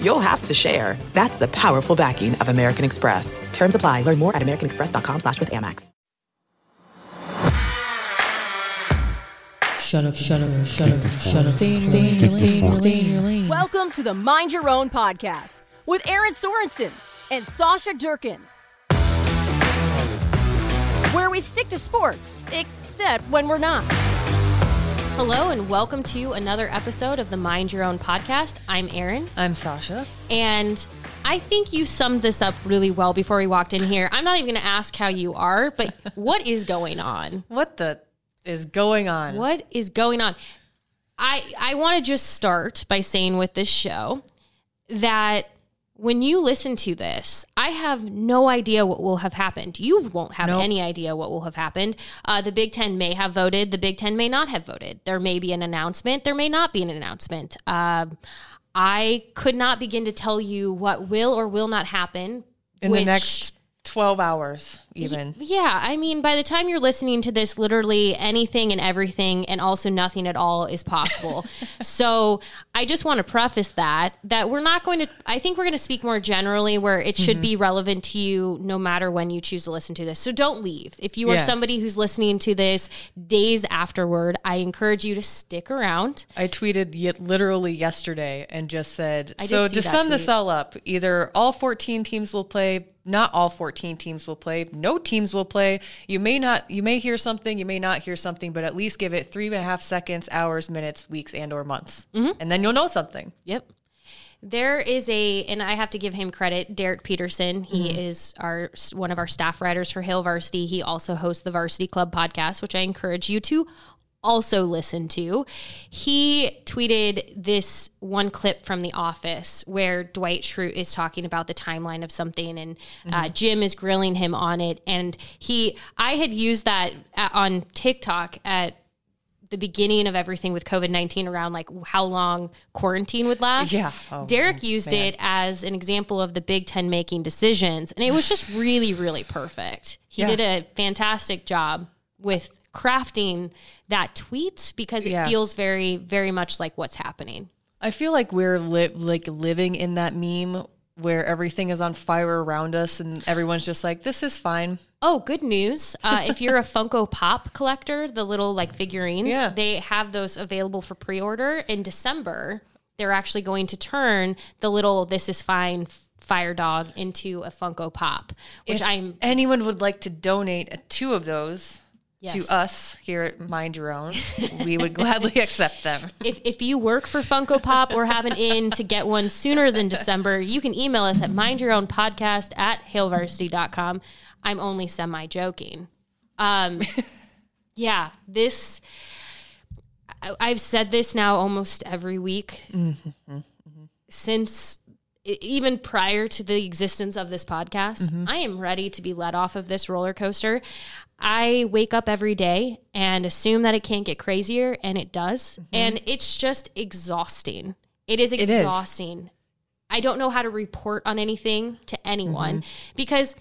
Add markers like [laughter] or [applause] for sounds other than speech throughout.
you'll have to share. That's the powerful backing of American Express. Terms apply. Learn more at americanexpress.com slash with Amex. Shut up, shut up, shut up, shut up. Welcome to the Mind Your Own podcast with Erin Sorensen and Sasha Durkin. Where we stick to sports, except when we're not. Hello, and welcome to another episode of the Mind Your Own podcast. I'm Erin, I'm Sasha. and I think you summed this up really well before we walked in here. I'm not even going to ask how you are, but [laughs] what is going on? What the is going on? What is going on? I I want to just start by saying with this show that when you listen to this, I have no idea what will have happened. You won't have Nope. any idea what will have happened. Uh, the Big Ten may have voted. The Big Ten may not have voted. There may be an announcement. There may not be an announcement. Um I could not begin to tell you what will or will not happen In which- the next 12 hours, even. yeah, I mean, by the time you're listening to this, literally anything and everything, and also nothing at all is possible. [laughs] so I just want to preface that that we're not going to. I think we're going to speak more generally, where it should be mm-hmm. relevant to you no matter when you choose to listen to this. So don't leave. If you are Yeah. somebody who's listening to this days afterward, I encourage you to stick around. I tweeted yet literally yesterday and just said, so to sum this all up, either all 14 teams will play, not all 14 teams will play, no teams will play. You may not, you may hear something, you may not hear something, but at least give it three and a half seconds, hours, minutes, weeks, and or months. Mm-hmm. And then you'll know something. Yep. There is a, and I have to give him credit, Derek Peterson. He Mm-hmm. is our one of our staff writers for Hail Varsity. He also hosts the Varsity Club podcast, which I encourage you to also listen to. He tweeted this one clip from The Office where Dwight Schrute is talking about the timeline of something, and uh, Jim is grilling him on it. And he, I had used that at, on TikTok at the beginning of everything with COVID 19 around like how long quarantine would last. Yeah. Oh, Derek used it as an example of the Big Ten making decisions. And it was just really, really perfect. He Yeah. did a fantastic job with crafting that tweet because it Yeah. feels very, very much like what's happening. I feel like we're li- like living in that meme where everything is on fire around us and everyone's just like, this is fine. Oh, good news. Uh, [laughs] if you're a Funko Pop collector, the little like figurines, Yeah. they have those available for pre order in December. They're actually going to turn the little This Is Fine fire dog into a Funko Pop, which If I'm. anyone would like to donate two of those Yes. to us here at Mind Your Own, we would gladly [laughs] accept them. If, if you work for Funko Pop or have an in to get one sooner than December, you can email us at mindyourownpodcast at hailvarsity.com. I'm only semi joking. Um, [laughs] yeah, this, I, I've said this now almost every week mm-hmm, mm-hmm, mm-hmm. since e- even prior to the existence of this podcast. Mm-hmm. I am ready to be let off of this roller coaster. I wake up every day and assume that it can't get crazier, and it does. Mm-hmm. And it's just exhausting. It is is. exhausting. I don't know how to report on anything to anyone mm-hmm. because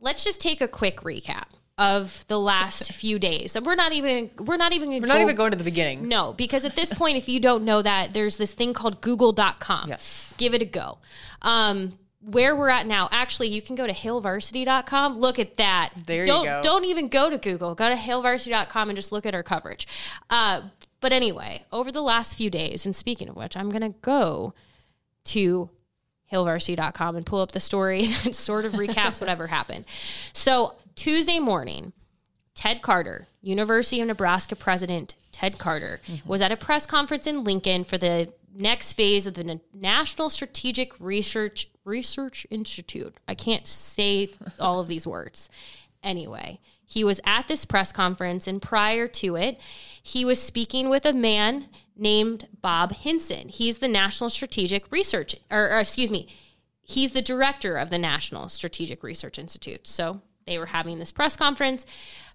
let's just take a quick recap of the last few days. And we're not even we're not even We're not go- even going to the beginning. no, because at this point, if you don't know that, there's this thing called google.com. Yes. Give it a go. Um, where we're at now, actually, you can go to hailvarsity.com. Look at that. There you don't, go. Don't even go to Google. Go to hailvarsity.com and just look at our coverage. Uh, but anyway, over the last few days, and speaking of which, I'm going to go to hailvarsity.com and pull up the story [laughs] that sort of recaps whatever happened. So, Tuesday morning, Ted Carter, University of Nebraska president Ted Carter, mm-hmm. was at a press conference in Lincoln for the next phase of the Na- National Strategic Research Research Institute. I can't say all of these words. Anyway, he was at this press conference, and prior to it, he was speaking with a man named Bob Hinson. He's the National Strategic Research, or, or excuse me, he's the director of the National Strategic Research Institute. So they were having this press conference.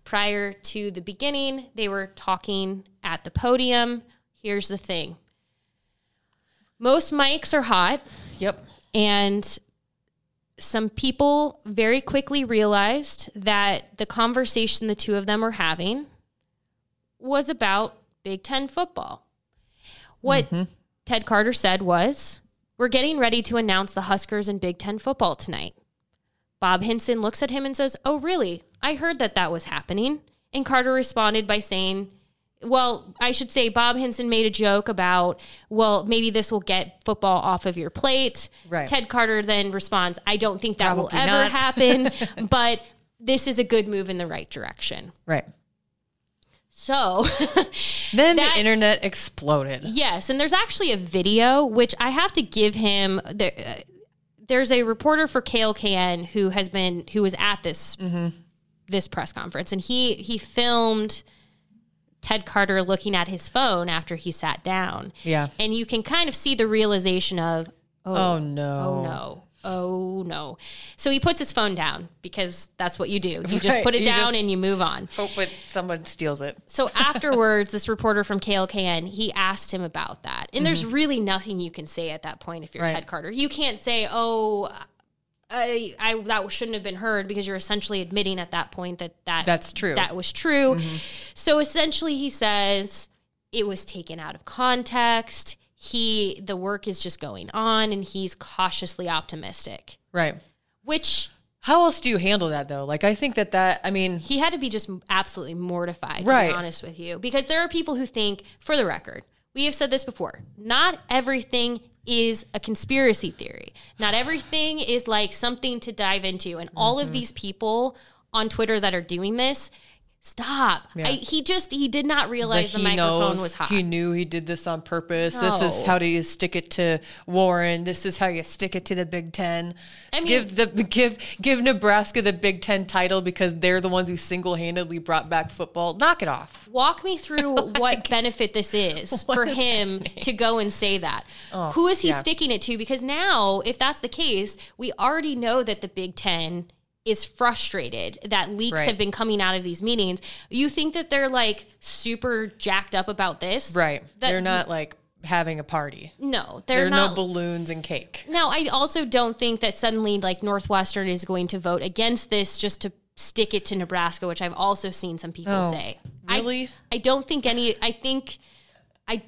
Prior to the beginning, they were talking at the podium. Here's the thing most mics are hot, Yep. and some people very quickly realized that the conversation the two of them were having was about Big Ten football. What mm-hmm. Ted Carter said was, We're getting ready to announce the Huskers and Big Ten football tonight. Bob Hinson looks at him and says, Oh, really? I heard that that was happening. And Carter responded by saying, well, I should say Bob Hinson made a joke about, well, maybe this will get football off of your plate. Right. Ted Carter then responds, I don't think that will ever not." happen, [laughs] but this is a good move in the right direction. Right. So, [laughs] Then That- the internet exploded. yes, and there's actually a video which I have to give him. Uh, there's a reporter for KLKN who has been who was at this mm-hmm. this press conference, and he he filmed Ted Carter looking at his phone after he sat down. Yeah. and you can kind of see the realization of oh, Oh no. oh no oh no so he puts his phone down because that's what you do you just Right, put it you down and you move on Hope it, someone steals it. so [laughs] afterwards this reporter from klkn he asked him about that and there's really nothing you can say at that point if you're Mm-hmm. Right. ted carter you can't say oh I, I that shouldn't have been heard because you're essentially admitting at that point that that That's true. Mm-hmm. that was true. So essentially, he says it was taken out of context. He the work is just going on, and he's cautiously optimistic. Right. Which How else do you handle that though? Like I think that that I mean, he had to be just absolutely mortified. To Right. be honest with you, because there are people who think, for the record, we have said this before. Not everything is a conspiracy theory. Not everything is like something to dive into. And all Mm-hmm. of these people on Twitter that are doing this, stop. I, he just he did not realize the microphone knows was hot. he knew he did this on purpose. This is how do you stick it to Warren. This is how you stick it to the Big Ten. I mean- give the give give Nebraska the Big Ten title because they're the ones who single handedly brought back football. Knock it off. Walk me through [laughs] oh what benefit this is [laughs] for him to go and say that. Oh, who is he yeah. sticking it to? Because now, if that's the case, we already know that the Big Ten is frustrated that leaks Right. have been coming out of these meetings. You think that they're like super jacked up about this? Right. That- they're not like having a party. No, There they're are not. no balloons and cake. Now, I also don't think that suddenly like Northwestern is going to vote against this just to stick it to Nebraska, which I've also seen some people Oh, say. I- really? I, don't think any. I think I.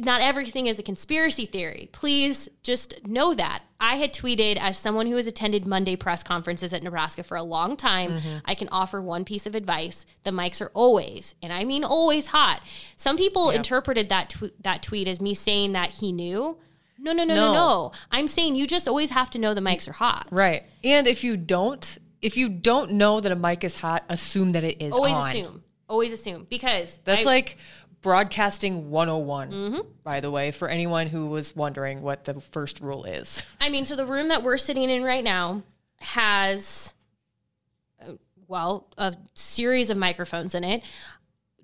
Not everything is a conspiracy theory. Please just know that. I had tweeted as someone who has attended Monday press conferences at Nebraska for a long time. Mm-hmm. I can offer one piece of advice: the mics are always, and I mean always, hot. Some people interpreted that tw- that tweet as me saying that he knew. No, no, no, no, No. no. I'm saying you just always have to know the mics are hot. Right. And if you don't if you don't know that a mic is hot, assume that it is Always on. assume. Always assume because That's I- like broadcasting 101, Mm-hmm. by the way, for anyone who was wondering what the first rule is. [laughs] I mean, so the room that we're sitting in right now has, uh, well, a series of microphones in it.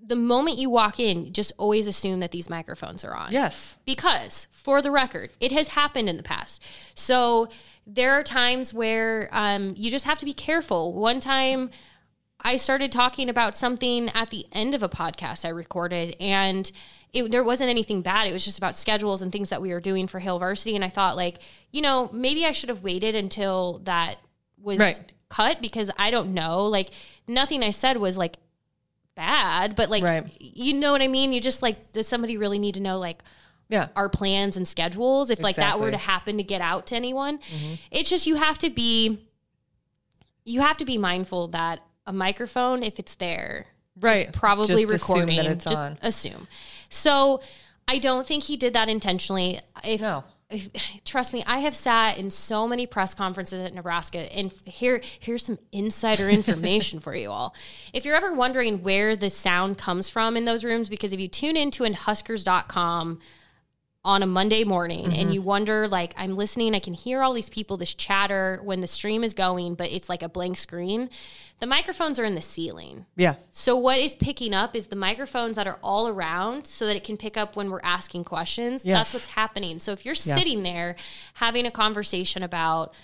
The moment you walk in, just always assume that these microphones are on. Yes. Because, for the record, it has happened in the past. So there are times where um, you just have to be careful. One time, I started talking about something at the end of a podcast I recorded, and it, there wasn't anything bad. It was just about schedules and things that we were doing for Hail Varsity. And I thought, like, you know, maybe I should have waited until that was Right. cut because I don't know. Like, nothing I said was like bad, but like, Right. you know what I mean? You just like, does somebody really need to know, like, Yeah. our plans and schedules if like that were to happen to get out to anyone mm-hmm. it's just you have to be you have to be mindful that a microphone if it's there. Right. probably Just assume recording that it's just on. assume so i don't think he did that intentionally if No. if, trust me, I have sat in so many press conferences at Nebraska, and here here's some insider information [laughs] for you all. If you're ever wondering where the sound comes from in those rooms, because if you tune into an Huskers.com on a Monday morning Mm-hmm. and you wonder, like, I'm listening, I can hear all these people, this chatter when the stream is going, but it's like a blank screen. The microphones are in the ceiling. Yeah. So what is picking up is the microphones that are all around so that it can pick up when we're asking questions. Yes. That's what's happening. So if you're sitting there having a conversation about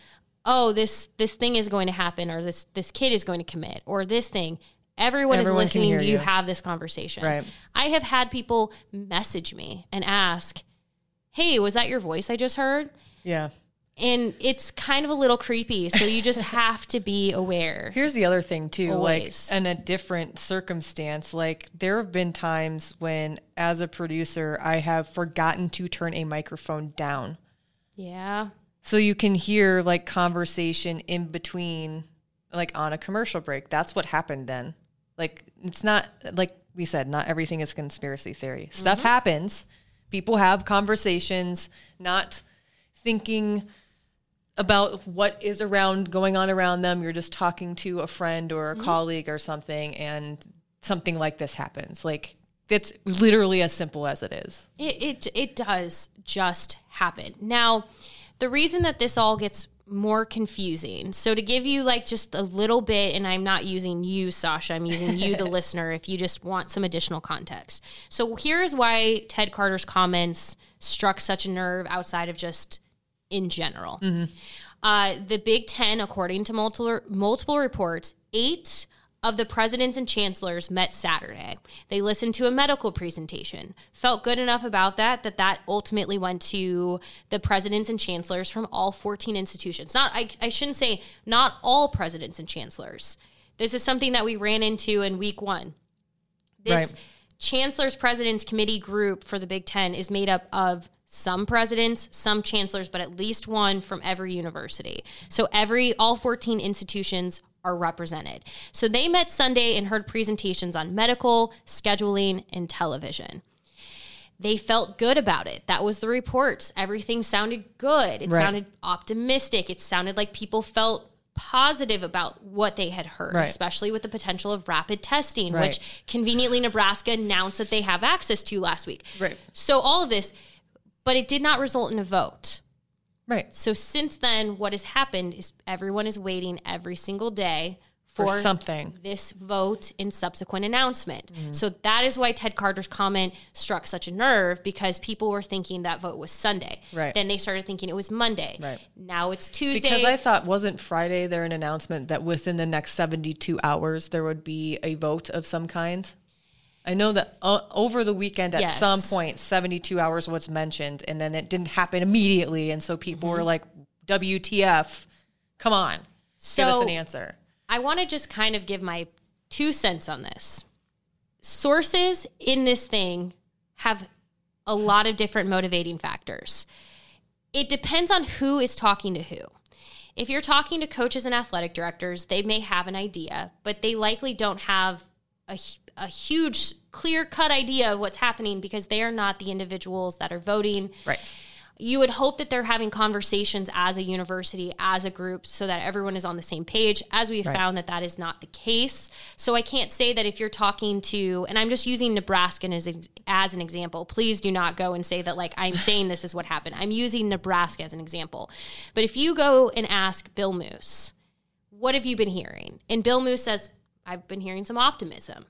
oh, this this thing is going to happen, or this this kid is going to commit, or this thing. Everyone, Everyone is listening to you you. have this conversation. Right. I have had people message me and ask, "Hey, was that your voice I just heard?" Yeah. And it's kind of a little creepy, so you just [laughs] have to be aware. Here's the other thing too, Always. like in a different circumstance, like there have been times when as a producer I have forgotten to turn a microphone down. Yeah. So you can hear like conversation in between like on a commercial break. That's what happened then. Like it's not like we said, not everything is conspiracy theory. Stuff mm-hmm. happens. People have conversations, not thinking about what is around going on around them. You're just talking to a friend or a mm-hmm. colleague or something and something like this happens. Like it's literally as simple as it is. It, it it does just happen. Now, the reason that this all gets more confusing. So to give you like just a little bit, and I'm not using you, Sasha. I'm using you, the [laughs] listener. If you just want some additional context. So here is why Ted Carter's comments struck such a nerve outside of just in general. Uh, the Big Ten, according to multiple multiple reports, eight of the presidents and chancellors met Saturday. They listened to a medical presentation. Felt good enough about that that that ultimately went to the presidents and chancellors from all 14 institutions. Not I, I shouldn't say not all presidents and chancellors. This is something that we ran into in week 1. This Right. chancellors presidents committee group for the Big 10 is made up of some presidents, some chancellors, but at least one from every university. So every all 14 institutions are represented. So they met Sunday and heard presentations on medical, scheduling, and television. They felt good about it. That was the reports. Everything sounded good. It Right. sounded optimistic. It sounded like people felt positive about what they had heard, Right. especially with the potential of rapid testing, Right. which conveniently Nebraska announced that they have access to last week. Right. So all of this, but it did not result in a vote. Right. So since then, what has happened is everyone is waiting every single day for, For something. this vote and subsequent announcement. Mm-hmm. So that is why Ted Carter's comment struck such a nerve because people were thinking that vote was Sunday. Right. Then they started thinking it was Monday. Right. Now it's Tuesday. Because I thought wasn't Friday there an announcement that within the next 72 hours there would be a vote of some kind? I know that uh, over the weekend at Yes. some point 72 hours was mentioned and then it didn't happen immediately and so people Mm-hmm. were like WTF come on give us an answer. I want to just kind of give my two cents on this. Sources in this thing have a lot of different motivating factors. It depends on who is talking to who. If you're talking to coaches and athletic directors, they may have an idea, but they likely don't have a, a huge, clear cut idea of what's happening because they are not the individuals that are voting. Right. you would hope that they're having conversations as a university as a group so that everyone is on the same page as we've found that that is not the case. So i can't say that if you're talking to and i'm just using nebraska as, as an example. Please do not go and say that like i'm saying this is what happened. I'm using nebraska as an example. But if you go and ask bill moos what have you been hearing? And bill moos says i've been hearing some optimism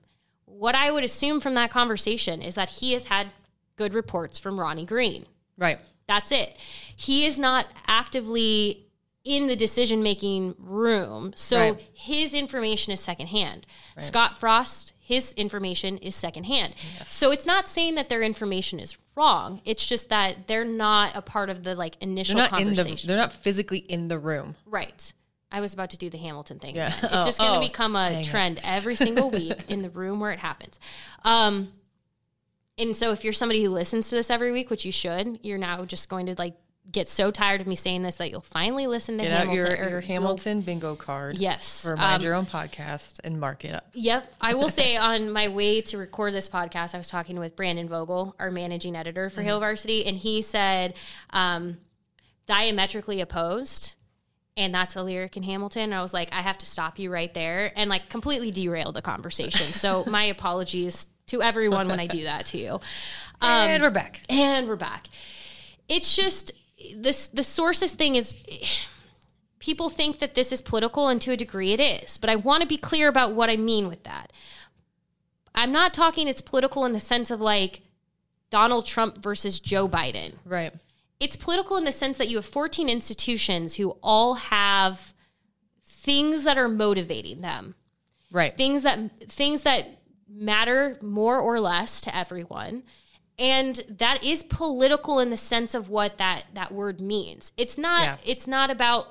what i would assume from that conversation is that he has had good reports from ronnie green Right. that's it. He is not actively in the decision making room. So Right. his information is secondhand. Scott Frost, his information is secondhand. So it's not saying that their information is wrong. It's just that they're not a part of the like initial They're not in the conversation. they're not physically in the room. right. I was about to do the Hamilton thing. Yeah. again. [laughs] It's Oh, just going to oh, become a dang it. trend every single week [laughs] in the room where it happens. Um, and so if you're somebody who listens to this every week, which you should, you're now just going to like get so tired of me saying this that you'll finally listen to Get out Hamilton. your, or your you'll- Hamilton bingo card. Yes. For mind Um, your own podcast and mark it up. Yep. I will say [laughs] on my way to record this podcast, I was talking with Brandon Vogel, our managing editor for Hail Varsity, and he said um, diametrically opposed. And that's a lyric in Hamilton. I was like, I have to stop you right there and like completely derail the conversation. So [laughs] my apologies to everyone when I do that to you. Um, and we're back. and we're back. It's just this the sources thing is people think that this is political and to a degree it is. But I want to be clear about what I mean with that. I'm not talking it's political in the sense of like Donald Trump versus Joe Biden. Right. It's political in the sense that you have 14 institutions who all have things that are motivating them Right. things that things that matter more or less to everyone and that is political in the sense of what that that word means it's not Yeah. it's not about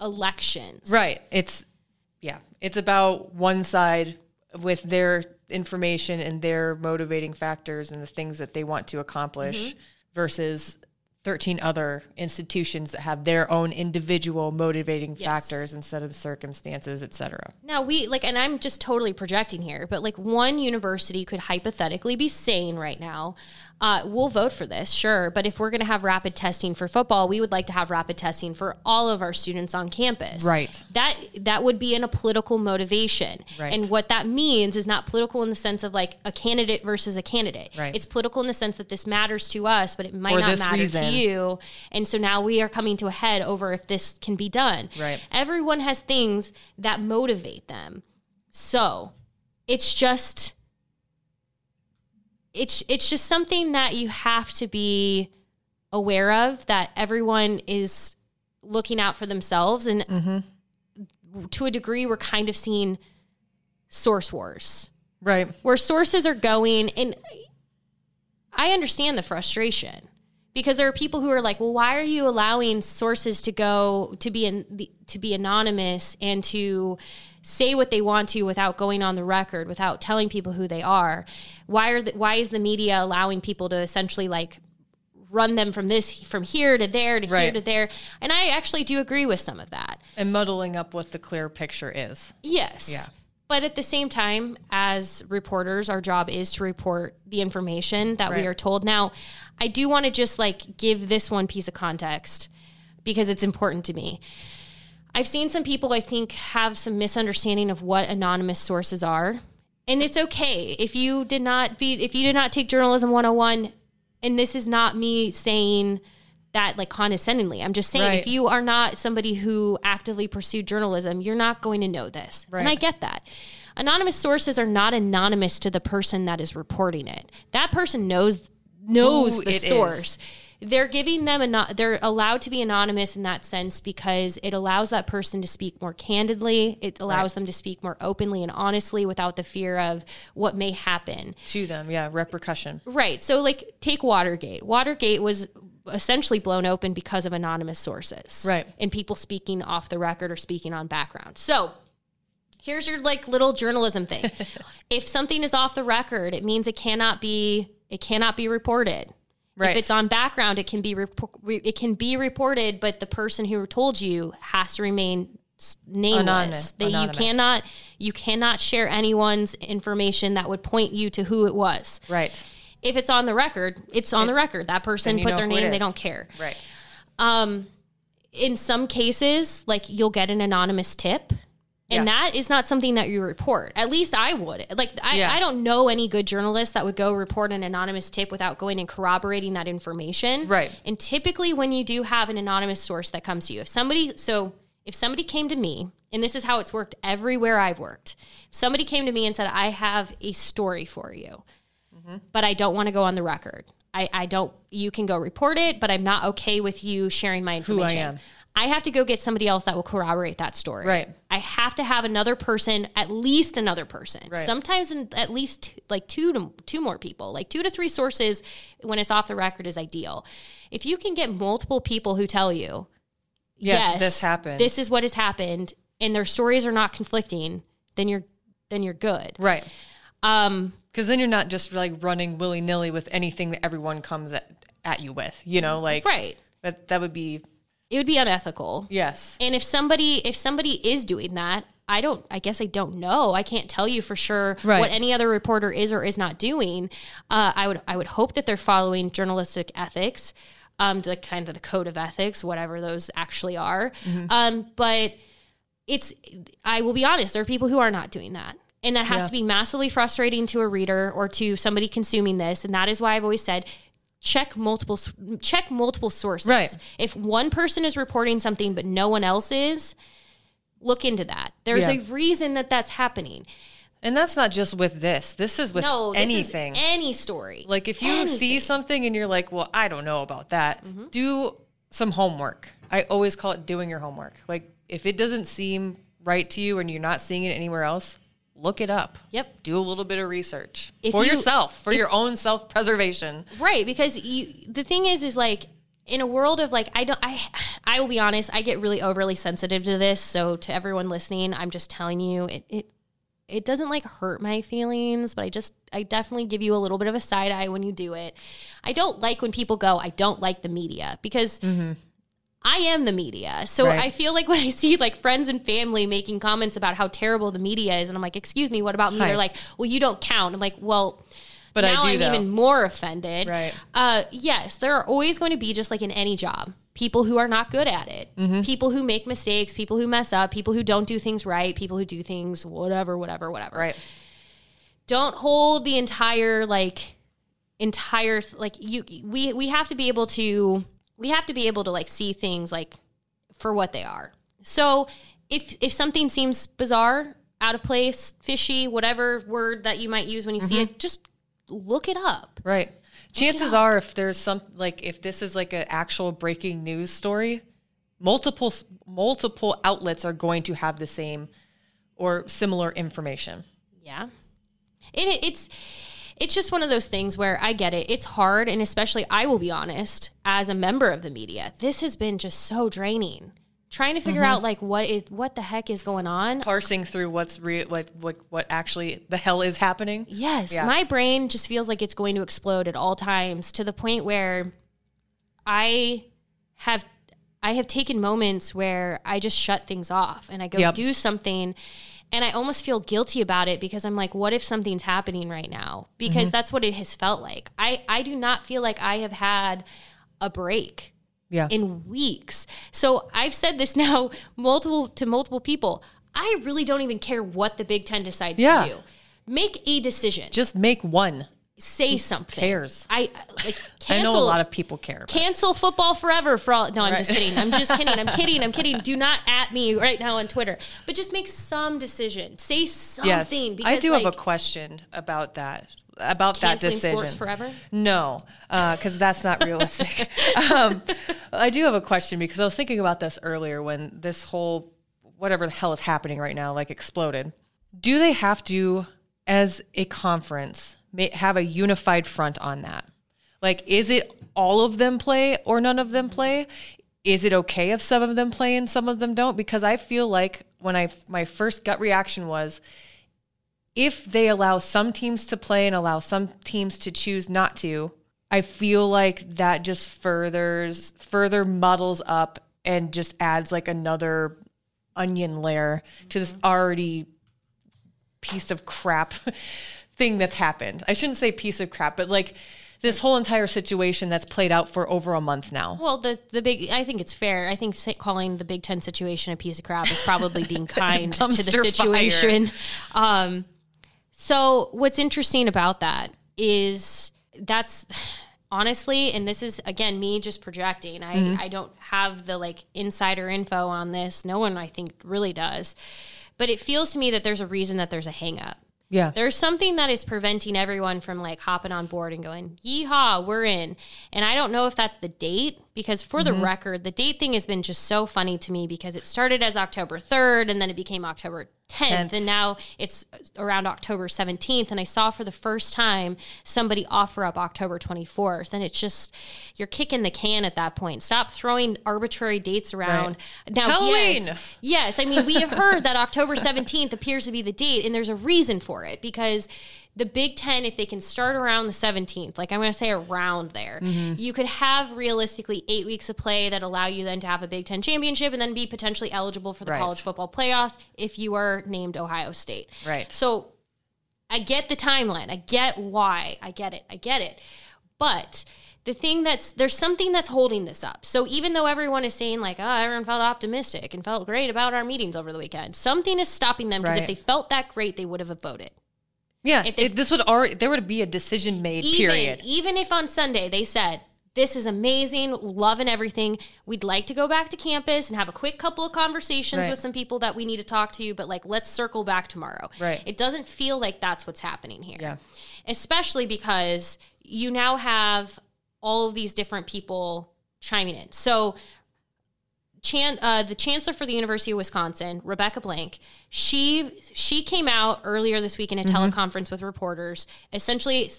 elections Right. It's yeah. It's about one side with their information and their motivating factors and the things that they want to accomplish mm-hmm. versus 13 other institutions that have their own individual motivating Yes. factors instead of circumstances, et cetera. Now we like, and I'm just totally projecting here, but like one university could hypothetically be sane right now, uh, we'll vote for this, sure, but if we're going to have rapid testing for football, we would like to have rapid testing for all of our students on campus. Right. That that would be in a political motivation, Right. and what that means is not political in the sense of like a candidate versus a candidate. Right. It's political in the sense that this matters to us, but it might not matter reason. to you. And so now we are coming to a head over if this can be done. Right. Everyone has things that motivate them. So it's just it's it's just something that you have to be aware of that everyone is looking out for themselves. And mm-hmm. to a degree we're kind of seeing source wars. Right. where sources are going and I understand the frustration because there are people who are like, "Well, why are you allowing sources to go to be in, to be anonymous and to say what they want to without going on the record, without telling people who they are? Why are the, why is the media allowing people to essentially like run them from this from here to there to here to there?" And I actually do agree with some of that. And muddling up what the clear picture is. Yes. Yeah. But at the same time, as reporters, our job is to report the information that we are told. Now, I do want to just like give this one piece of context because it's important to me. I've seen some people, I think, have some misunderstanding of what anonymous sources are. And it's okay if you did not be, if you did not take journalism 101, and this is not me saying that like condescendingly. I'm just saying if you are not somebody who actively pursued journalism, you're not going to know this. And I get that. Anonymous sources are not anonymous to the person that is reporting it. That person knows knows Who the it is. They're giving them a not they're allowed to be anonymous in that sense because it allows that person to speak more candidly. It allows them to speak more openly and honestly without the fear of what may happen. To them, yeah, repercussion. Right. So, like, take Watergate. Watergate was essentially blown open because of anonymous sources. Right. And people speaking off the record or speaking on background. So, here's your like little journalism thing. [laughs] if something is off the record, it means it cannot be it cannot be reported. Right. If it's on background, it can be re- it can be reported, but the person who told you has to remain nameless. Anonymous. That Anonymous. you cannot you cannot share anyone's information that would point you to who it was Right. if it's on the record, it's on the record. That person put their name, they don't care. Right. Um, in some cases, like you'll get an anonymous tip. And Yeah. that is not something that you report. At least I would. Like I, Yeah. I don't know any good journalist that would go report an anonymous tip without going and corroborating that information. Right. And typically when you do have an anonymous source that comes to you, if somebody so if somebody came to me, and this is how it's worked everywhere I've worked. If somebody came to me and said, I have a story for you mm-hmm. but I don't want to go on the record. I, I don't, you can go report it, but I'm not okay with you sharing my information. Who I am. I have to go get somebody else that will corroborate that story. Right. I have to have another person, at least another person. Right. Sometimes in, at least two, like two to two more people, like two to three sources when it's off the record is ideal. If you can get multiple people who tell you, Yes, this happened. This is what has happened, and their stories are not conflicting, then you're then you're good. Right. Um, Because then you're not just like running willy nilly with anything that everyone comes at, at you with, you know, like right. But that would be It would be unethical. yes, And if somebody if somebody is doing that, I don't I guess I don't know. I can't tell you for sure Right. what any other reporter is or is not doing. Uh, I would I would hope that they're following journalistic ethics, um, the kind of the code of ethics, whatever those actually are. Um, but it's I will be honest, there are people who are not doing that. And that has Yeah. to be massively frustrating to a reader or to somebody consuming this. And that is why I've always said check multiple check multiple sources. Right. If one person is reporting something but no one else is, look into that. There's Yeah. a reason that that's happening. And that's not just with this. This is with no, anything. is any story. like if you see something and you're like, "Well, I don't know about that." Mm-hmm. Do some homework. I always call it doing your homework. Like if it doesn't seem right to you and you're not seeing it anywhere else, look it up. Yep. Do a little bit of research If for you- yourself, for if- your own self-preservation. Right, because you the thing is is like in a world of like I don't I I will be honest, I get really overly sensitive to this. So to everyone listening, I'm just telling you it it it doesn't like hurt my feelings, but I just I definitely give you a little bit of a side eye when you do it. I don't like when people go, I don't like the media because mm-hmm. I am the media. So Right. I feel like when I see like friends and family making comments about how terrible the media is, and I'm like, excuse me, what about me? Hi. They're like, well, you don't count. I'm like, well, But I now do, am though. even more offended. Right. Uh, yes, there are always going to be just like in any job, people who are not good at it, Mm-hmm. people who make mistakes, people who mess up, people who don't do things right, people who do things whatever, whatever, whatever. Right. Don't hold the entire like entire like you we we have to be able to we have to be able to like see things like for what they are. So if if something seems bizarre, out of place, fishy, whatever word that you might use when you see Mm-hmm. it, just look it up. Right. Chances are, if there's some like if this is like an actual breaking news story, multiple multiple outlets are going to have the same or similar information. Yeah. And it, it's it's just one of those things where I get it. It's hard and especially I will be honest, as a member of the media, this has been just so draining. Trying to figure Mm-hmm. out like what is what the heck is going on. Parsing through what's real, what what what actually the hell is happening. Yes, Yeah. my brain just feels like it's going to explode at all times to the point where I have I have taken moments where I just shut things off and I go Yep. do something and I almost feel guilty about it because I'm like what if something's happening right now? Because mm-hmm. that's what it has felt like. I I do not feel like I have had a break Yeah. in weeks. So I've said this [laughs] now multiple to multiple people. I really don't even care what the Big Ten decides Yeah. to do. Make a decision. Just make one. Say something. cares? I like [laughs] I cancel. know a lot of people care. cancel football forever for all. No, I'm just kidding. I'm just kidding. I'm [laughs] kidding. I'm kidding. Do not at me right now on Twitter. But just make some decision. Say something. yes, because, I do have a question about that. About that decision. sports forever. No, because that's not realistic. [laughs] um, I do have a question because I was thinking about this earlier when this whole whatever the hell is happening right now like exploded. Do they have to, as a conference, have a unified front on that? Like, is it all of them play or none of them play? Is it okay if some of them play and some of them don't? Because I feel like when I my first gut reaction was if they allow some teams to play and allow some teams to choose not to, I feel like that just furthers further muddles up and just adds like another onion layer to this mm-hmm. already piece of crap [laughs] thing that's happened. I shouldn't say piece of crap, but like this whole entire situation that's played out for over a month now. Well, the the big. I think it's fair. I think calling the Big Ten situation a piece of crap is probably [laughs] being kind to the situation. Um, so what's interesting about that is that's honestly, and this is again me just projecting. I Mm-hmm. I don't have the like insider info on this. No one I think really does, but it feels to me that there's a reason that there's a hang up. Yeah. There's something that is preventing everyone from like hopping on board and going, yeehaw, we're in. And I don't know if that's the date because for Mm-hmm. the record, the date thing has been just so funny to me because it started as October 3rd and then it became October 10th, 10th. and now it's around October 17th. And I saw for the first time somebody offer up October 24th. And it's just, you're kicking the can at that point. Stop throwing arbitrary dates around. Now, Halloween! yes, Yes, I mean we have heard that October 17th appears to be the date and there's a reason for it because the Big 10 if they can start around the 17th, like I'm going to say around there, mm-hmm. you could have realistically 8 weeks of play that allow you then to have a Big 10 championship and then be potentially eligible for the Right. college football playoffs if you are named Ohio State. Right. So I get the timeline. I get why. I get it. I get it. But the thing that's there's something that's holding this up. So even though everyone is saying like, oh, everyone felt optimistic and felt great about our meetings over the weekend, something is stopping them because if they felt that great, they would have voted. Yeah. If they- this would already there would be a decision made. Even period. even if on Sunday they said This is amazing, loving everything. We'd like to go back to campus and have a quick couple of conversations Right. with some people that we need to talk to, you, but like, let's circle back tomorrow. Right. It doesn't feel like that's what's happening here. Yeah. Especially because you now have all of these different people chiming in. So, Chan, uh, the chancellor for the University of Wisconsin, Rebecca Blank, she she came out earlier this week in a teleconference with reporters, essentially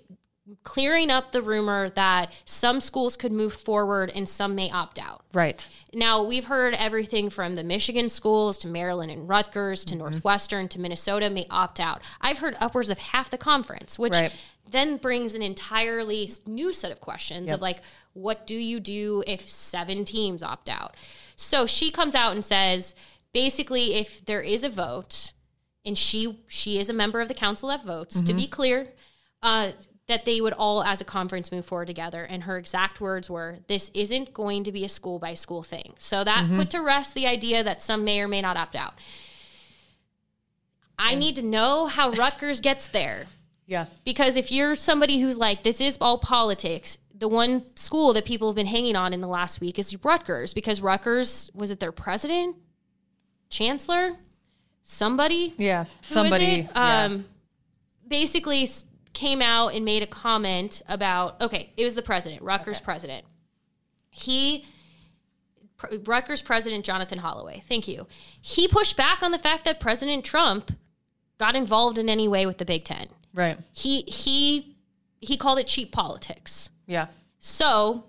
clearing up the rumor that some schools could move forward and some may opt out. Right. Now, we've heard everything from the Michigan schools to Maryland and Rutgers to Northwestern to Minnesota may opt out. I've heard upwards of half the conference, which Right. then brings an entirely new set of questions of like, what do you do if seven teams opt out? So she comes out and says, basically, if there is a vote, and she she is a member of the council that votes, to be clear, uh, that they would all, as a conference, move forward together. And her exact words were, "This isn't going to be a school by school thing." So that put to rest the idea that some may or may not opt out. I need to know how Rutgers gets there [laughs] Yeah. because if you're somebody who's like, "This is all politics," the one school that people have been hanging on in the last week is Rutgers because Rutgers was it their president, chancellor, somebody Yeah. Somebody. it? yeah. Um, basically came out and made a comment about okay, it was the president, Rutgers president. He Pr- Rutgers president Jonathan Holloway. Thank you. He pushed back on the fact that President Trump got involved in any way with the Big 10. right. He he he called it cheap politics. Yeah. So,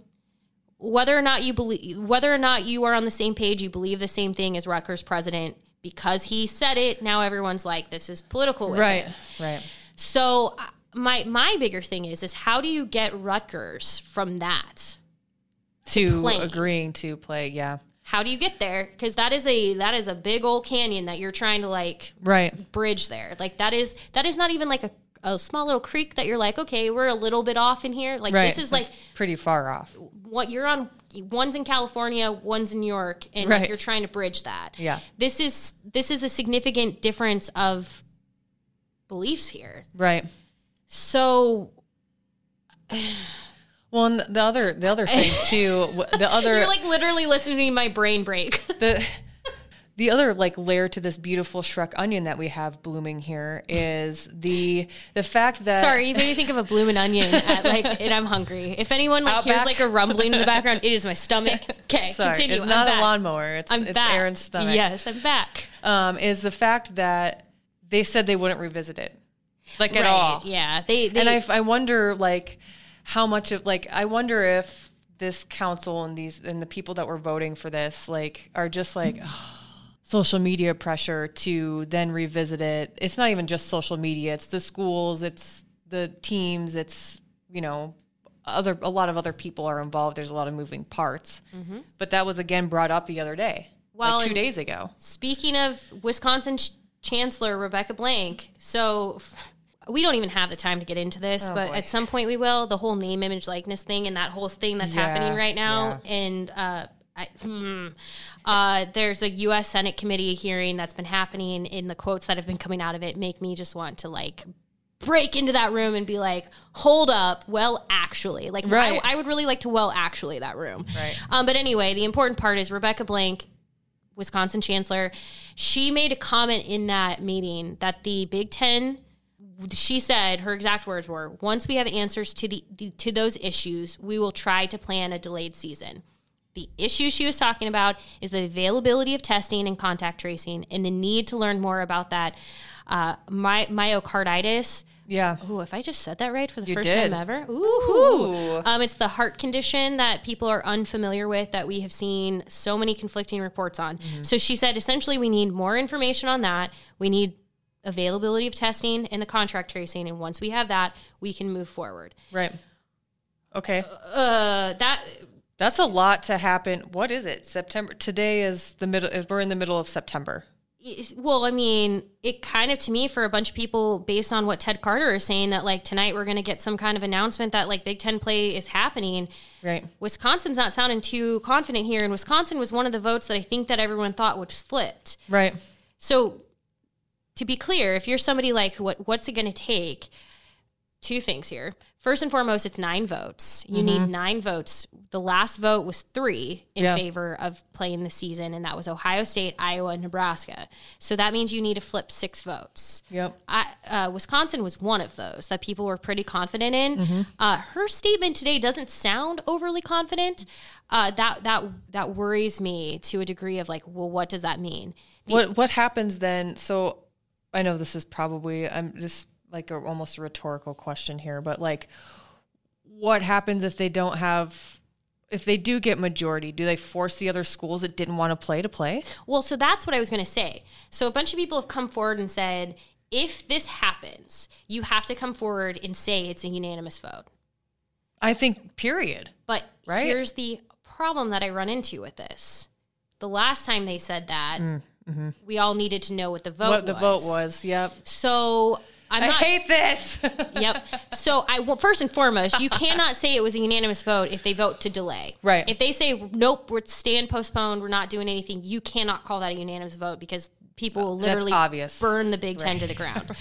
whether or not you believe, whether or not you are on the same page, you believe the same thing as Rutgers president, because he said it, now everyone's like, this is political. Right. him. Right. So, uh, my my bigger thing is is how do you get Rutgers from that? To playing. agreeing to play. Yeah. How do you get there? Because that is a that is a big old canyon that you're trying to like Right. bridge there. Like that is that is not even like a, a small little creek that you're like, okay, we're a little bit off in here. Like Right. this is like That's pretty far off. what you're on one's in California, one's in New York, and like, you're trying to bridge that. Yeah. This is this is a significant difference of beliefs here. Right. So [sighs] Well, and the other the other thing too, the [laughs] other you're like literally listening to my brain break. the [laughs] the other like layer to this beautiful Shrek onion that we have blooming here is the the fact that Sorry, you made me think of a blooming onion at like [laughs] and I'm hungry. If anyone like hears like a rumbling in the background, it is my stomach. [laughs] Okay, Sorry, continue. it's I'm not back. a lawnmower. It's I'm it's back. Erin's stomach. Yes, I'm back. Um, is the fact that they said they wouldn't revisit it, like at all. Yeah. They, they and I, I wonder like how much of like I wonder if this council and these and the people that were voting for this like are just like [sighs] [sighs] social media pressure to then revisit it. It's not even just social media. It's the schools. It's the teams. It's you know other a lot of other people are involved. There's a lot of moving parts. But that was again brought up the other day. Well, like two days ago. Speaking of Wisconsin ch- Chancellor Rebecca Blank, so f- we don't even have the time to get into this, but boy. at some point we will. The whole name, image, likeness thing, and that whole thing that's happening right now, and uh, I, hmm, uh, there's a U.S. Senate committee hearing that's been happening, and the quotes that have been coming out of it make me just want to like break into that room and be like, hold up, well, actually, like Right. I, I would really like to well actually that room. Right. Um, but anyway, the important part is Rebecca Blank Wisconsin chancellor, she made a comment in that meeting that the Big Ten, she said her exact words were, "Once we have answers to the, the to those issues, we will try to plan a delayed season." The issue she was talking about is the availability of testing and contact tracing, and the need to learn more about that. Uh, my myocarditis. Yeah. Ooh, if I just said that right for the You first did. time ever. Ooh. Ooh. Um, it's the heart condition that people are unfamiliar with that we have seen so many conflicting reports on. Mm-hmm. So she said essentially we need more information on that. We need availability of testing and the contact tracing. And once we have that, we can move forward. Right. Okay. Uh, that That's a lot to happen. What is it? September. Today is the middle. We're in the middle of September. well, I mean, it kind of to me for a bunch of people based on what Ted Carter is saying that like tonight we're going to get some kind of announcement that like Big Ten play is happening. Right. Wisconsin's not sounding too confident here, and Wisconsin was one of the votes that I think that everyone thought was flipped. Right. So, to be clear, if you're somebody like what what's it going to take? two things here. First and foremost, it's nine votes. You need nine votes. The last vote was three in Yeah. favor of playing the season, and that was Ohio State, Iowa, and Nebraska. So that means you need to flip six votes. Yep. I, uh, Wisconsin was one of those that people were pretty confident in. Uh, her statement today doesn't sound overly confident. Uh, that that that worries me to a degree of like, well, what does that mean? The- What what happens then? So I know this is probably I'm just like a, almost a rhetorical question here, but like, what happens if they don't have? If they do get majority, do they force the other schools that didn't want to play to play? Well, so that's what I was going to say. So a bunch of people have come forward and said, if this happens, you have to come forward and say it's a unanimous vote. I think. Period. But Right. here's the problem that I run into with this. The last time they said that, we all needed to know what the vote Mm, what the vote was? Yep. So I'm I not hate this. [laughs] Yep. So I well, first and foremost, you cannot say it was a unanimous vote if they vote to delay. Right. If they say nope, we're stand postponed, we're not doing anything, you cannot call that a unanimous vote because people will literally obvious. burn the Big Ten to the ground. [laughs]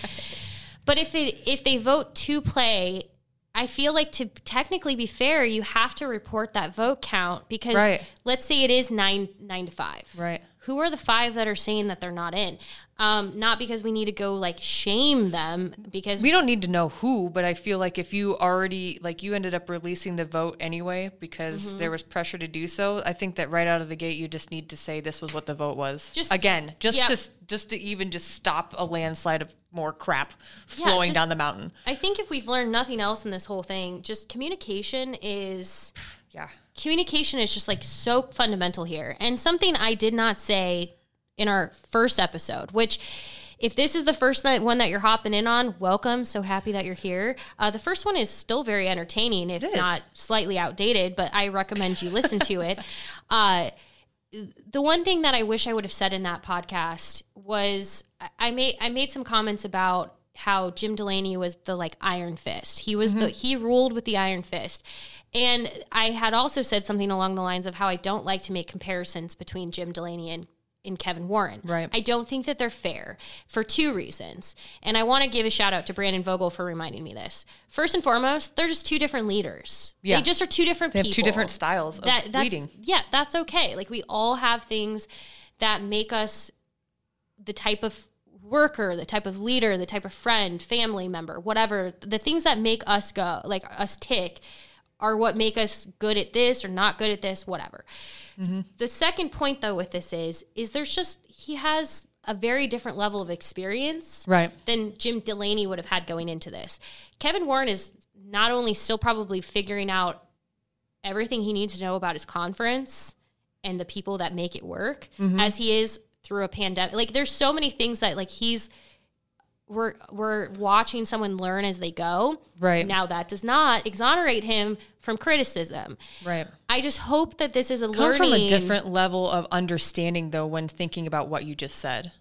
But if it if they vote to play, I feel like to technically be fair, you have to report that vote count because Right. let's say it is nine nine to five. right. Who are the five that are saying that they're not in? Um, not because we need to go like shame them because We don't need to know who, but I feel like if you already like you ended up releasing the vote anyway because Mm-hmm. there was pressure to do so. I think that right out of the gate you just need to say this was what the vote was. Just- again, just yeah. to just to even just stop a landslide of more crap Yeah, flowing just- down the mountain. I think if we've learned nothing else in this whole thing, just communication is Yeah. communication is just like so fundamental here. And something I did not say in our first episode, which if this is the first one that you're hopping in on, welcome. So happy that you're here. Uh, the first one is still very entertaining, if not slightly outdated, but I recommend you listen to it. [laughs] Uh, the one thing that I wish I would have said in that podcast was I- I made I made some comments about how Jim Delany was the like iron fist. He was the mm-hmm. he ruled with the iron fist. And I had also said something along the lines of how I don't like to make comparisons between Jim Delany and and Kevin Warren. Right. I don't think that they're fair for two reasons. And I want to give a shout out to Brandon Vogel for reminding me this. First and foremost, they're just two different leaders. Yeah. They just are two different They have people. two different styles of that, that's, leading. Yeah, that's okay. Like we all have things that make us the type of worker, the type of leader, the type of friend, family member, whatever. The things that make us go, like us tick, are what make us good at this or not good at this, whatever. Mm-hmm. The second point though with this is is there's just he has a very different level of experience Right. than Jim Delany would have had going into this. Kevin Warren is not only still probably figuring out everything he needs to know about his conference and the people that make it work mm-hmm. as he is through a pandemic. Like there's so many things that like he's we're we're watching someone learn as they go. Right. Now that does not exonerate him from criticism. Right. I just hope that this is a Come learning from a different level of understanding though when thinking about what you just said.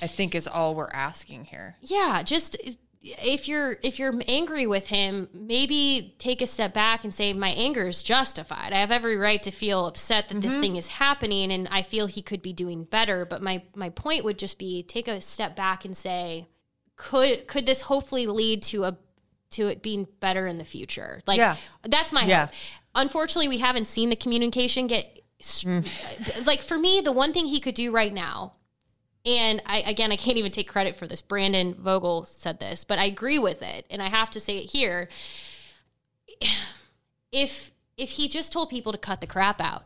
I think is all we're asking here. yeah just if you're if you're angry with him maybe take a step back and say my anger is justified. I have every right to feel upset that this mm-hmm. thing is happening and i feel he could be doing better. But my my point would just be take a step back and say could could this hopefully lead to a to it being better in the future? Like Yeah. that's my Yeah. hope. Unfortunately we haven't seen the communication get mm. [laughs] like for me the one thing he could do right now and I again I can't even take credit for this. Brandon Vogel said this, but I agree with it and I have to say it here. If if he just told people to cut the crap out,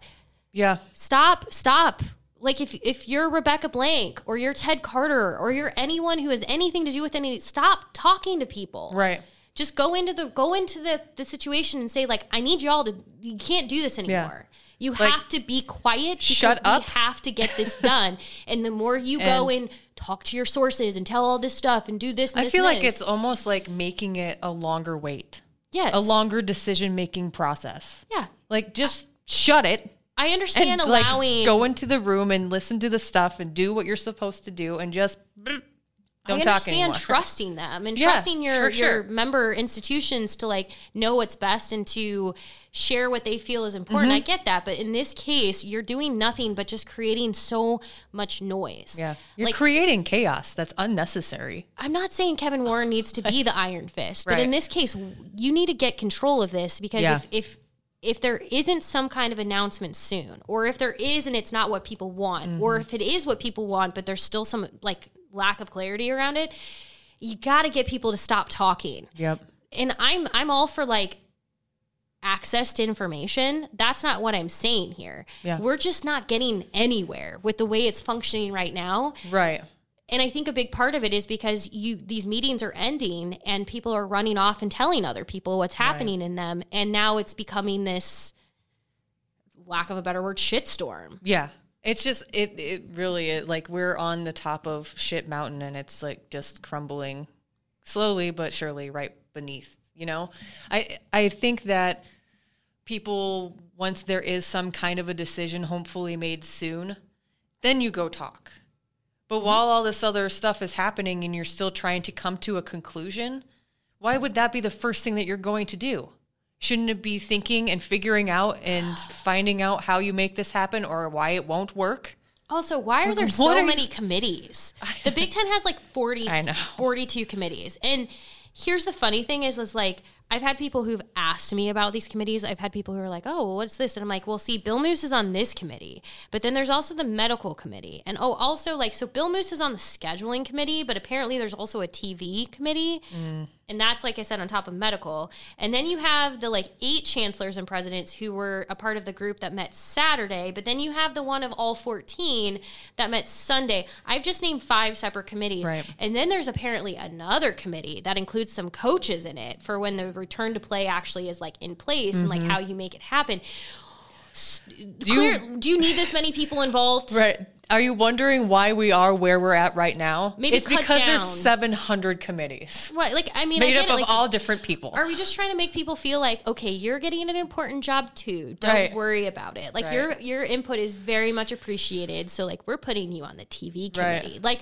Yeah. stop, stop. Like if if you're Rebecca Blank or you're Ted Carter or you're anyone who has anything to do with any stop talking to people. Right. Just go into the go into the the situation and say like I need y'all to you can't do this anymore. You Like, have to be quiet because shut we up. have to get this [laughs] done. and the more you go And- and talk to your sources and tell all this stuff and do this and this. I this feel and like this. it's almost like making it a longer wait, yes. a longer decision making process. Yeah. Like just shut it I understand and like allowing go into the room and listen to the stuff and do what you're supposed to do and just Don't I understand trusting them and Yeah, trusting your sure, sure. your member institutions to like know what's best and to share what they feel is important. Mm-hmm. I get that, but in this case, you're doing nothing but just creating so much noise. Yeah. You're like creating chaos that's unnecessary. I'm not saying Kevin Warren needs to be the [laughs] Iron Fist, but in this case, you need to get control of this because Yeah. if if if there isn't some kind of announcement soon, or if there is and it's not what people want, Mm-hmm. or if it is what people want but there's still some like lack of clarity around it, you got to get people to stop talking. Yep. And I'm I'm all for like access to information. That's not what I'm saying here. Yeah. We're just not getting anywhere with the way it's functioning right now Right. and I think a big part of it is because you these meetings are ending and people are running off and telling other people what's happening in them, and now it's becoming this lack of a better word shitstorm. Yeah. It's just it it really it, like we're on the top of shit mountain and it's like just crumbling slowly but surely right beneath, you know? I I think that people once there is some kind of a decision hopefully made soon, then you go talk. But mm-hmm. while all this other stuff is happening and you're still trying to come to a conclusion, why would that be the first thing that you're going to do? Shouldn't it be thinking and figuring out and [sighs] finding out how you make this happen or why it won't work? Also, why are there What so are you- many committees? [laughs] The Big Ten has like 40, 42 committees. And here's the funny thing is, is like, I've had people who've asked me about these committees. I've had people who are like, oh, well, what's this? And I'm like, well, see, Bill Moos is on this committee, but then there's also the medical committee. And oh, also, like, so Bill Moos is on the scheduling committee, but apparently there's also a TV committee. Mm. And that's, like I said, on top of medical. And then you have the like eight chancellors and presidents who were a part of the group that met Saturday, but then you have the one of all 14 that met Sunday. I've just named five separate committees. Right. And then there's apparently another committee that includes some coaches in it for when the return to play actually is like in place and like mm-hmm. how you make it happen. Do you- do you need this many people involved? [laughs] Right. Are you wondering why we are where we're at right now? Maybe it's because there's 700 committees What? Like, I mean, I made get up it, of like, all different people. Are we just trying to make people feel like, okay, you're getting an important job too. Don't Right. worry about it. Like Right. your your input is very much appreciated. So like we're putting you on the TV Right. committee. Like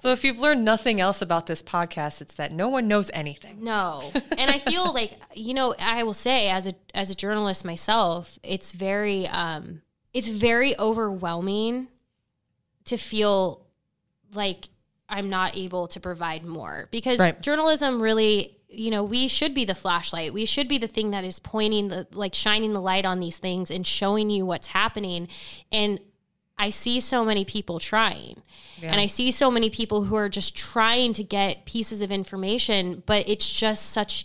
so if you've learned nothing else about this podcast, it's that no one knows anything. no. and I feel [laughs] like you know, I will say as a as a journalist myself, it's very um it's very overwhelming to feel like I'm not able to provide more because Right. journalism really, you know, we should be the flashlight. We should be the thing that is pointing the like shining the light on these things and showing you what's happening. And I see so many people trying. And I see so many people who are just trying to get pieces of information, but it's just such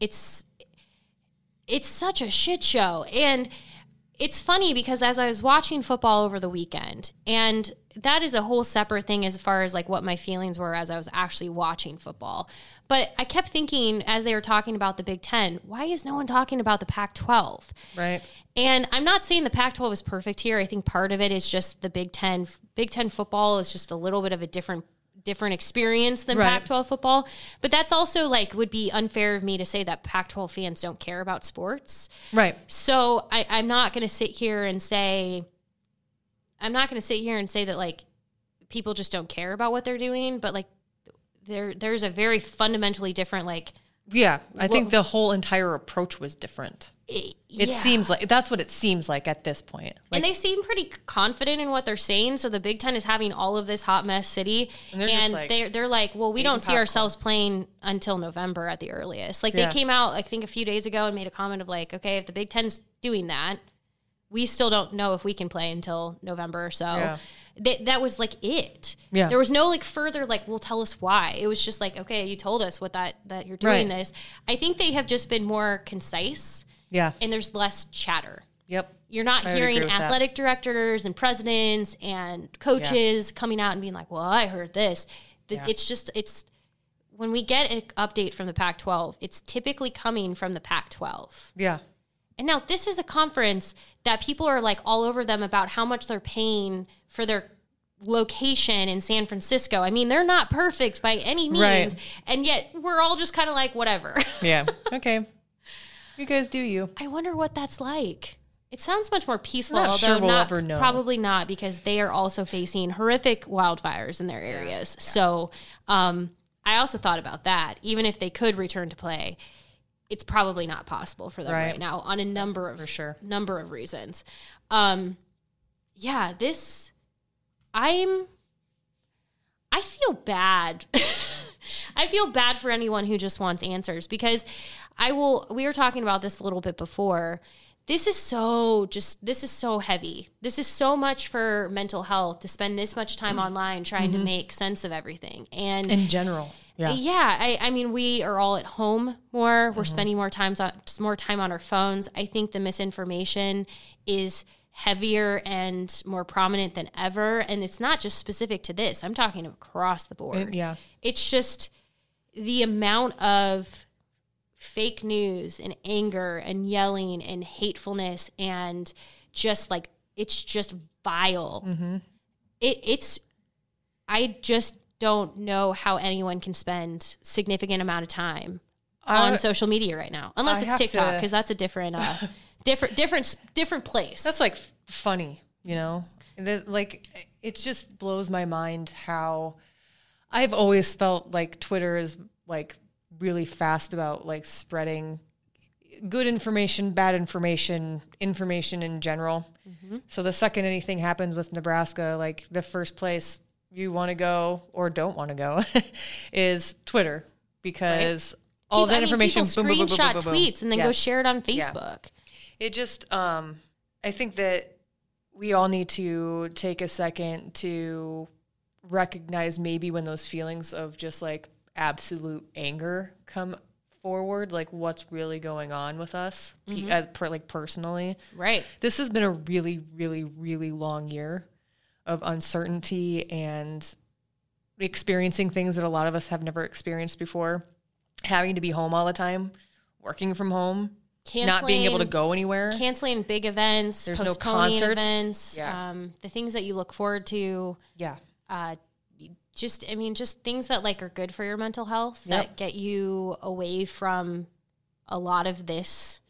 it's it's such a shit show. And it's funny because as I was watching football over the weekend, and that is a whole separate thing as far as like what my feelings were as I was actually watching football. But I kept thinking as they were talking about the Big Ten, why is no one talking about the Pac 12? Right. And I'm not saying the Pac-12 is perfect here. I think part of it is just the Big Ten. Big Ten football is just a little bit of a different different experience than Right. Pac-12 football. But that's also like would be unfair of me to say that Pac-12 fans don't care about sports. Right. So I, I'm not going to sit here and say I'm not going to sit here and say that like people just don't care about what they're doing. But like there there's a very fundamentally different like Yeah. I think the whole entire approach was different. it, It yeah. seems like that's what it seems like at this point. Like, and they seem pretty confident in what they're saying. So the Big Ten is having all of this hot mess city, And and, they're just like they're they're like, well, we don't see popcorn. ourselves playing until November at the earliest. Like Yeah. they came out, I think, a few days ago and made a comment of like, okay, if the Big Ten's doing that, we still don't know if we can play until November or so. Yeah. That that was like it. Yeah. There was no like further like, well, tell us why. It was just like, okay, you told us what that that you're doing Right. this. I think they have just been more concise yeah. and there's less chatter. Yep. You're not I hearing with that. athletic directors and presidents and coaches coming out and being like, "Well, I heard this." The- Yeah. It's just it's when we get an update from the Pac-12, it's typically coming from the Pac-12. Yeah. And now this is a conference that people are like all over them about how much they're paying for their location in San Francisco. I mean, they're not perfect by any means, Right. and yet we're all just kind of like whatever. [laughs] Yeah. okay. You guys do you. I wonder what that's like. It sounds much more peaceful, although sure we'll not probably not because they are also facing horrific wildfires in their areas. So, um, I also thought about that. Even if they could return to play, it's probably not possible for them right, Right. now on a number of For sure. number of reasons. Um, yeah, this I'm I feel bad. [laughs] I feel bad for anyone who just wants answers because I will we were talking about this a little bit before. This is so just this is so heavy. This is so much for mental health to spend this much time [clears throat] online trying to make sense of everything. And In general. Yeah. Uh, yeah, I, I mean, we are all at home more. We're mm-hmm. spending more times on more time on our phones. I think the misinformation is heavier and more prominent than ever, and it's not just specific to this. I'm talking across the board. yeah. it's just the amount of fake news and anger and yelling and hatefulness and just like it's just vile. Mm-hmm. It it's I just don't know how anyone can spend significant amount of time on social media right now, unless I it's TikTok because that's a different, uh, [laughs] different, different, different place. That's like f- funny, you know? Like, it just blows my mind how I've always felt like Twitter is like really fast about like spreading good information, bad information, information in general. So the second anything happens with Nebraska, like the first place you want to go or don't want to go [laughs] is Twitter because all People- that I mean, information people boom, boom, boom, boom, screenshot boom, boom. tweets and then go share it on Yeah. Facebook. it just um i think that we all need to take a second to recognize maybe when those feelings of just like absolute anger come forward like what's really going on with us pe- as per like personally Right. this has been a really really really long year of uncertainty and experiencing things that a lot of us have never experienced before having to be home all the time working from home not being able to go anywhere canceling big events, There's no postponing concerts. events, Yeah. um, the things that you look forward to. yeah Uh, just, I mean, just things that like are good for your mental health Yep. that get you away from a lot of this.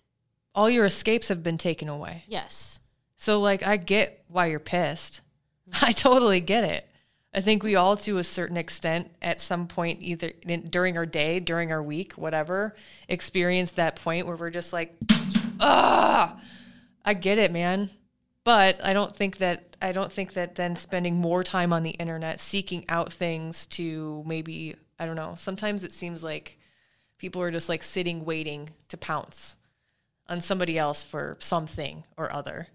all your escapes have been taken away. Yes. So like I get why you're pissed. [laughs] I totally get it. I think we all to a certain extent at some point either in, during our day, during our week, whatever, experience that point where we're just like ah I get it, man. But I don't think that I don't think that then spending more time on the internet seeking out things to maybe I don't know. Sometimes it seems like people are just like sitting waiting to pounce on somebody else for something or other.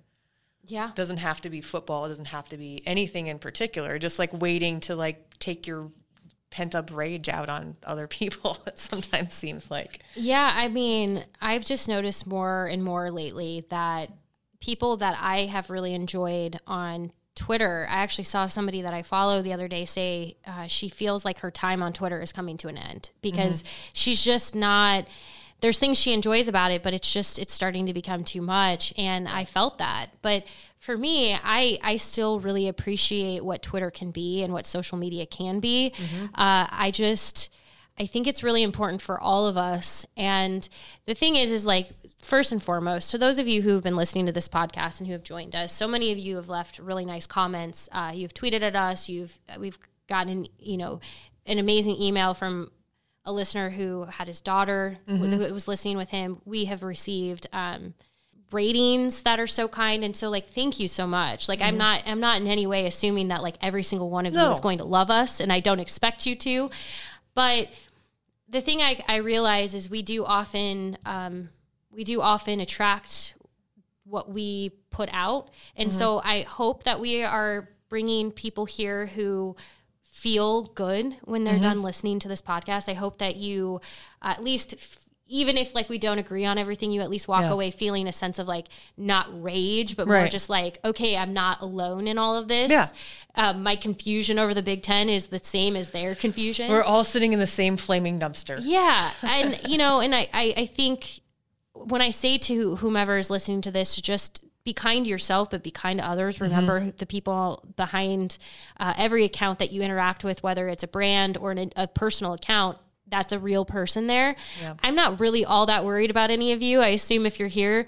Yeah. doesn't have to be football, it doesn't have to be anything in particular. Just like waiting to like take your pent up rage out on other [laughs] people. It sometimes seems like. Yeah, I mean, I've just noticed more and more lately that people that I have really enjoyed on Twitter, I actually saw somebody that I follow the other day say uh, she feels like her time on Twitter is coming to an end because she's just not. There's things she enjoys about it, but it's just it's starting to become too much, and I felt that. But for me, I I still really appreciate what Twitter can be and what social media can be. Uh, I just I think it's really important for all of us. And the thing is, is like, first and foremost, to those of you who have been listening to this podcast and who have joined us, so many of you have left really nice comments. Uh, you've tweeted at us. You've, we've gotten, you know, an amazing email from a listener who had his daughter who was listening with him. We have received, um, ratings that are so kind. And so like thank you so much. Like i'm not i'm not in any way assuming that like every single one of you is going to love us and i don't expect you to. But the thing I, I realize is we do often um, we do often attract what we put out. And so i hope that we are bringing people here who feel good when they're done listening to this podcast i hope that you at least f- even if like we don't agree on everything you at least walk Yeah. away feeling a sense of like not rage but more just like okay i'm not alone in all of this Yeah. um, my confusion over the big ten is the same as their confusion We're all sitting in the same flaming dumpster. yeah. And, [laughs] you know, and I, I, I think when I say to whomever is listening to this, just be kind to yourself, but be kind to others. Remember the people behind uh, every account that you interact with, whether it's a brand or an, a personal account. That's a real person there. I'm not really all that worried about any of you. I assume if you're here,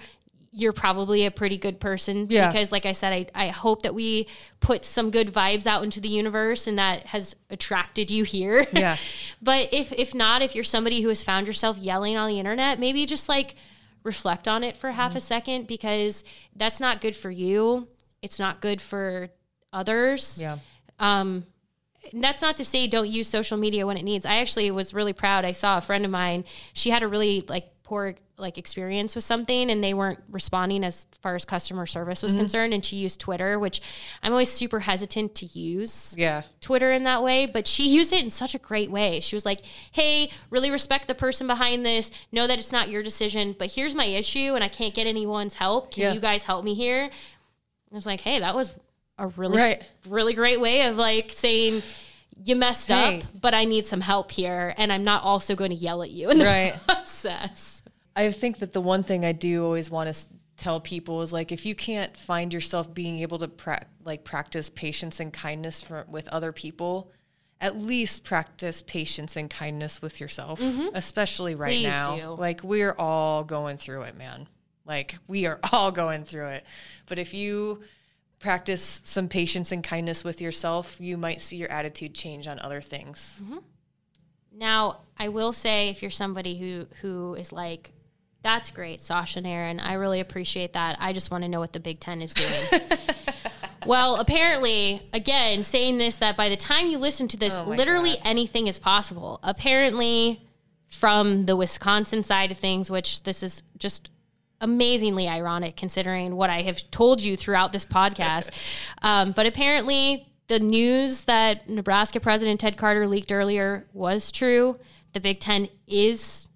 you're probably a pretty good person Yeah. because like I said, I, I hope that we put some good vibes out into the universe and that has attracted you here. Yeah. [laughs] but if if not, if you're somebody who has found yourself yelling on the internet, maybe just like reflect on it for half a second because that's not good for you. It's not good for others. Yeah. Um, that's not to say don't use social media when it needs. I actually was really proud. I saw a friend of mine. She had a really like poor like experience with something, and they weren't responding as far as customer service was mm-hmm. concerned. And she used Twitter, which I'm always super hesitant to use. Yeah. Twitter in that way, but she used it in such a great way. She was like, "Hey, really respect the person behind this. Know that it's not your decision, but here's my issue, and I can't get anyone's help. Can Yeah. you guys help me here?" I was like, "Hey, that was a really, Right. really great way of like saying." You messed Hey. up, but I need some help here, and I'm not also going to yell at you in the Right. [laughs] process. I think that the one thing I do always want to tell people is like if you can't find yourself being able to pra- like practice patience and kindness for, with other people, at least practice patience and kindness with yourself, mm-hmm. especially right Please now. do. Like we're all going through it, man. Like we are [laughs] all going through it. But if you practice some patience and kindness with yourself, you might see your attitude change on other things. Mm-hmm. Now, I will say if you're somebody who who is like, that's great, Sasha and Erin, I really appreciate that. I just want to know what the Big Ten is doing. [laughs] well, apparently, again, saying this that by the time you listen to this, Oh literally God. anything is possible. Apparently, from the Wisconsin side of things, which this is just amazingly ironic considering what I have told you throughout this podcast. [laughs] um, but apparently, the news that Nebraska President Ted Carter leaked earlier was true. The Big Ten is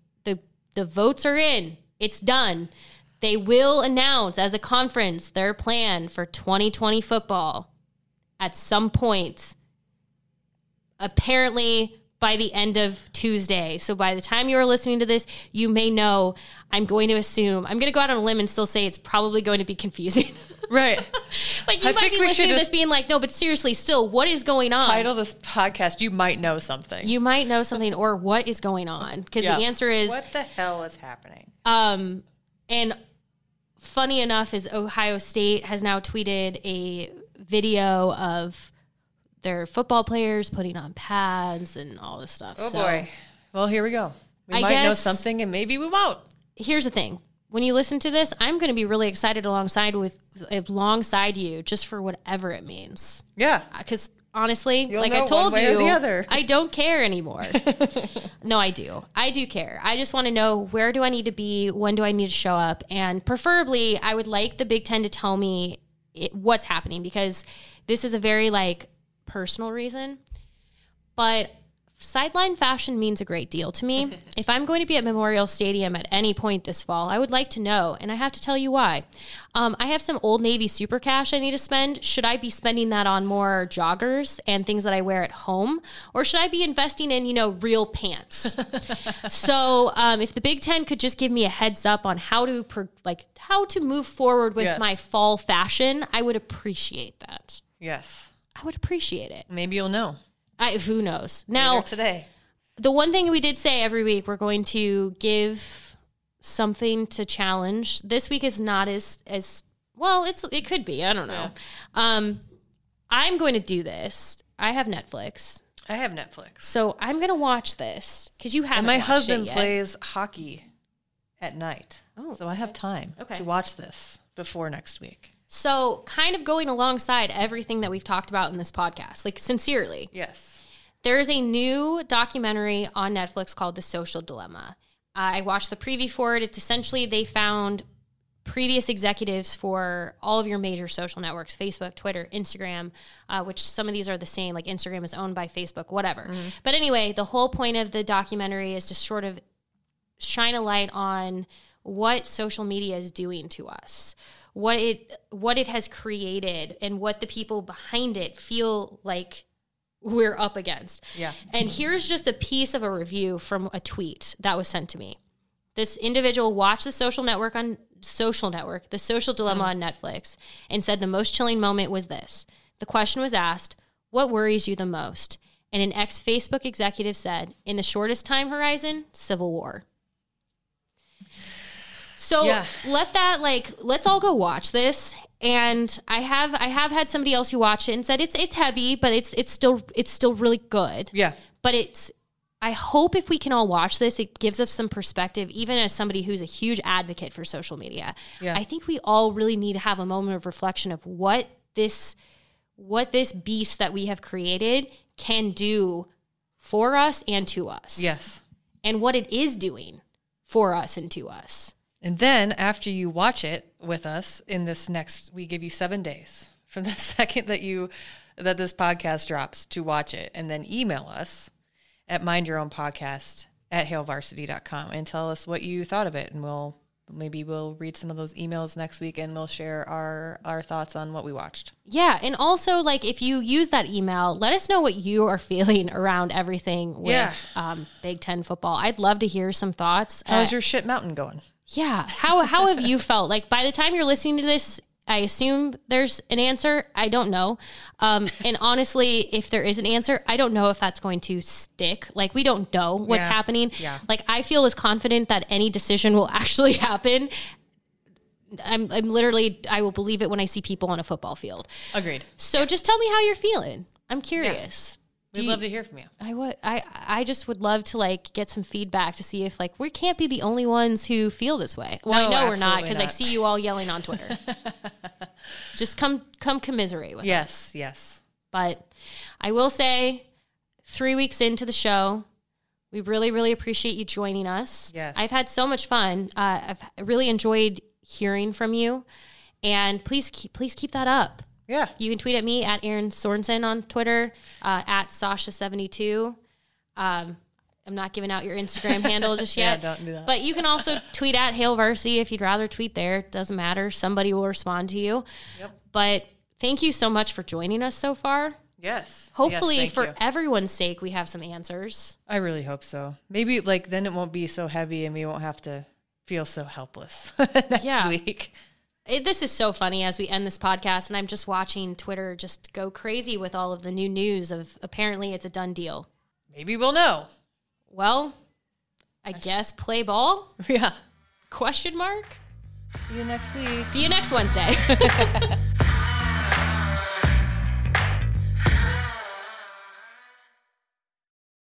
the votes are in. It's done. They will announce as a conference their plan for 2020 football at some point apparently by the end of Tuesday. So by the time you are listening to this, you may know. I'm going to assume. I'm going to go out on a limb and still say it's probably going to be confusing. [laughs] Right. [laughs] like you I might be we listening to this just being like, no, but seriously, still, what is going on? Title this podcast, you might know something. You might know something or what is going on because Yeah. the answer is what the hell is happening? Um, and funny enough, is Ohio State has now tweeted a video of their football players putting on pads and all this stuff. Oh So boy. Well, here we go. We I might know something and maybe we won't. here's the thing: when you listen to this, I'm going to be really excited alongside with alongside you, just for whatever it means. Yeah. Uh, because honestly, You'll like I told you. I don't care anymore. [laughs] no, I do. I do care. I just want to know where do I need to be? When do I need to show up? And preferably, I would like the Big Ten to tell me it, what's happening because this is a very like personal reason. But sideline fashion means a great deal to me. [laughs] if I'm going to be at Memorial Stadium at any point this fall, I would like to know, and I have to tell you why. Um, I have some Old Navy super cash I need to spend. Should I be spending that on more joggers and things that I wear at home, or should I be investing in, you know, real pants? [laughs] so, um, if the Big Ten could just give me a heads up on how to, pro- like, how to move forward with Yes. my fall fashion, I would appreciate that. Yes. I would appreciate it. Maybe you'll know. I, who knows? Later Now, today. the one thing we did say every week we're going to give something to challenge this week is not as as well it's it could be i don't know um i'm going to do this i have netflix I have Netflix. so i'm going to watch this because you And my husband plays hockey at night. Oh, so I have time Okay. to watch this before next week. So kind of going alongside everything that we've talked about in this podcast like sincerely Yes. There is a new documentary on Netflix called The Social Dilemma. I watched the preview for it. It's essentially they found previous executives for all of your major social networks Facebook, Twitter, Instagram, uh, which some of these are the same, like Instagram is owned by Facebook, whatever. But anyway, the whole point of the documentary is to sort of shine a light on what social media is doing to us what it what it has created and what the people behind it feel like we're up against. Yeah. And here's just a piece of a review from a tweet that was sent to me. This individual watched the social network on social network, the social dilemma mm-hmm. on Netflix, and said the most chilling moment was this. The question was asked, what worries you the most? And an ex Facebook executive said, in the shortest time horizon, civil war. So Yeah. let that like let's all go watch this. And I have I have had somebody else who watched it and said it's it's heavy, but it's it's still it's still really good. Yeah. But it's I hope if we can all watch this, it gives us some perspective, even as somebody who's a huge advocate for social media. Yeah. I think we all really need to have a moment of reflection of what this what this beast that we have created can do for us and to us. Yes. And what it is doing for us and to us. And then after you watch it with us in this next, we give you seven days from the [laughs] second that you that this podcast drops to watch it, and then email us at mind your own podcast at hailvarsity.com and tell us what you thought of it, and we'll maybe we'll read some of those emails next week and we'll share our our thoughts on what we watched. Yeah, and also like if you use that email, let us know what you are [laughs] feeling around everything with Yeah. um, Big Ten football. I'd love to hear some thoughts. How's Uh, your shit mountain going? Yeah? How how have you felt? Like by the time you're listening to this, I assume there's an answer. I don't know. Um, and honestly, if there is an answer, I don't know if that's going to stick. Like we don't know what's Yeah. happening. Yeah. Like I feel as confident that any decision will actually [laughs] happen. I'm, I'm literally, I will believe it when I see people on a football field. Agreed. So just tell me how you're feeling. I'm curious. We'd you- love to hear from you. I would. I I just would love to like get some feedback to see if like we can't be the only ones who feel this way. Well, I know we're not because I see you all yelling on Twitter. [laughs] just come come commiserate with us. Yes, yes. But I will say, three weeks into the show, we really really appreciate you joining us. Yes. I've had so much fun. Uh, I've really enjoyed hearing from you, and please keep please keep that up. Yeah. You can tweet at me at Erin Sorensen on Twitter, uh, at Sasha72. Um, I'm not giving out your Instagram [laughs] handle just Yeah, yet. don't do that. But you can also [laughs] tweet at Hail Varsity if you'd rather tweet there. It doesn't matter. Somebody will respond to you. Yep. But thank you so much for joining us so far. Yes. Hopefully, Yes, for you. everyone's sake, we have some answers. I really hope so. Maybe like then it won't be so heavy and we won't have to feel so helpless [laughs] next Yeah. week. It, this is so funny as we end this podcast, and I'm just watching Twitter just go crazy with all of the new news of apparently it's a done deal. Maybe we'll know. Well, I [laughs] guess play ball? Yeah. Question mark? See you next week. See you next Wednesday. [laughs]